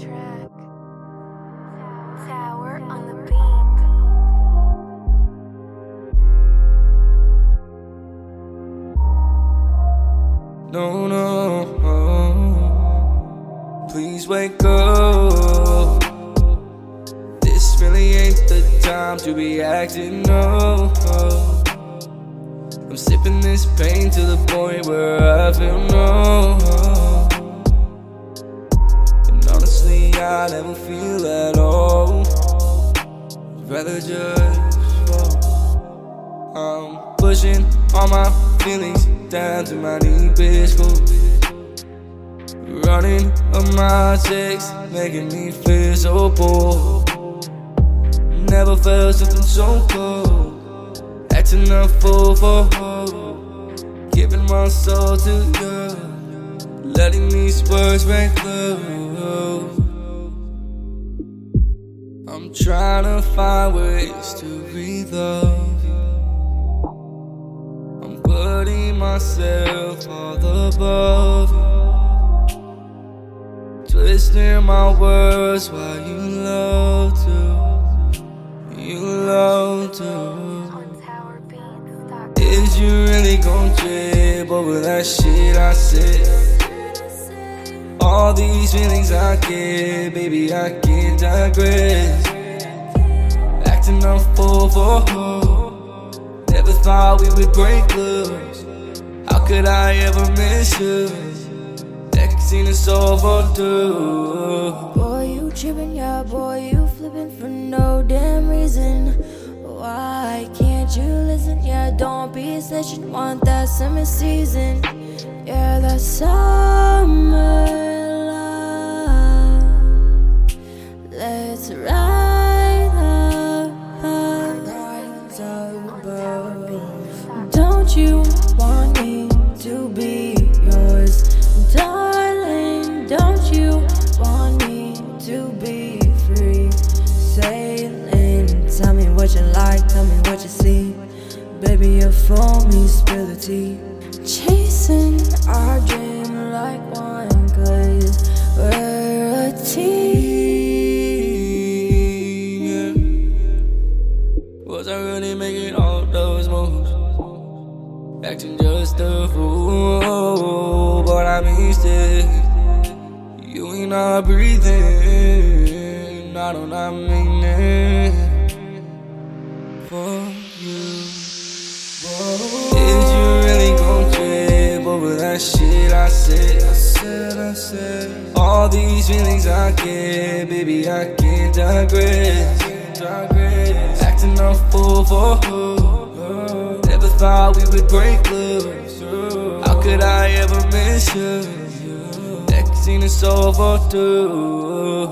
track. Tower on the beat. No, no, no. Please wake up. This really ain't the time to be acting no. I'm sipping this pain to the point where I feel no. I never feel at all. Rather just. I'm pushing all my feelings down to my deepest core. Running on my sex, making me feel so poor. Never felt something so cold. Acting a fool for hope. Giving my soul to you. Letting these words ring close. I'm trying to find ways to relove you. I'm putting myself all above you. Twisting my words while you love to. You love to. Is you really gon' trip over that shit I said? All these feelings I get, baby, I can't digress. Acting a for hope. Never thought we would break loose. How could I ever miss you? Next scene is overdue. Boy, you tripping, yeah, boy, you flipping for no damn reason. Why can't you listen? Yeah, don't be snitching, want that summer season. Yeah, that's summer Chasing our dream like one, cause we're a team. Yeah. Was I really making all those moves? Acting just a fool, but I missed it. You ain't not breathing. I don't, I mean that shit I said? I said, I said. All these feelings I get, baby, I can't digress. Acting a fool for who? Never thought we would break loose. How could I ever miss you? Next scene is overdue.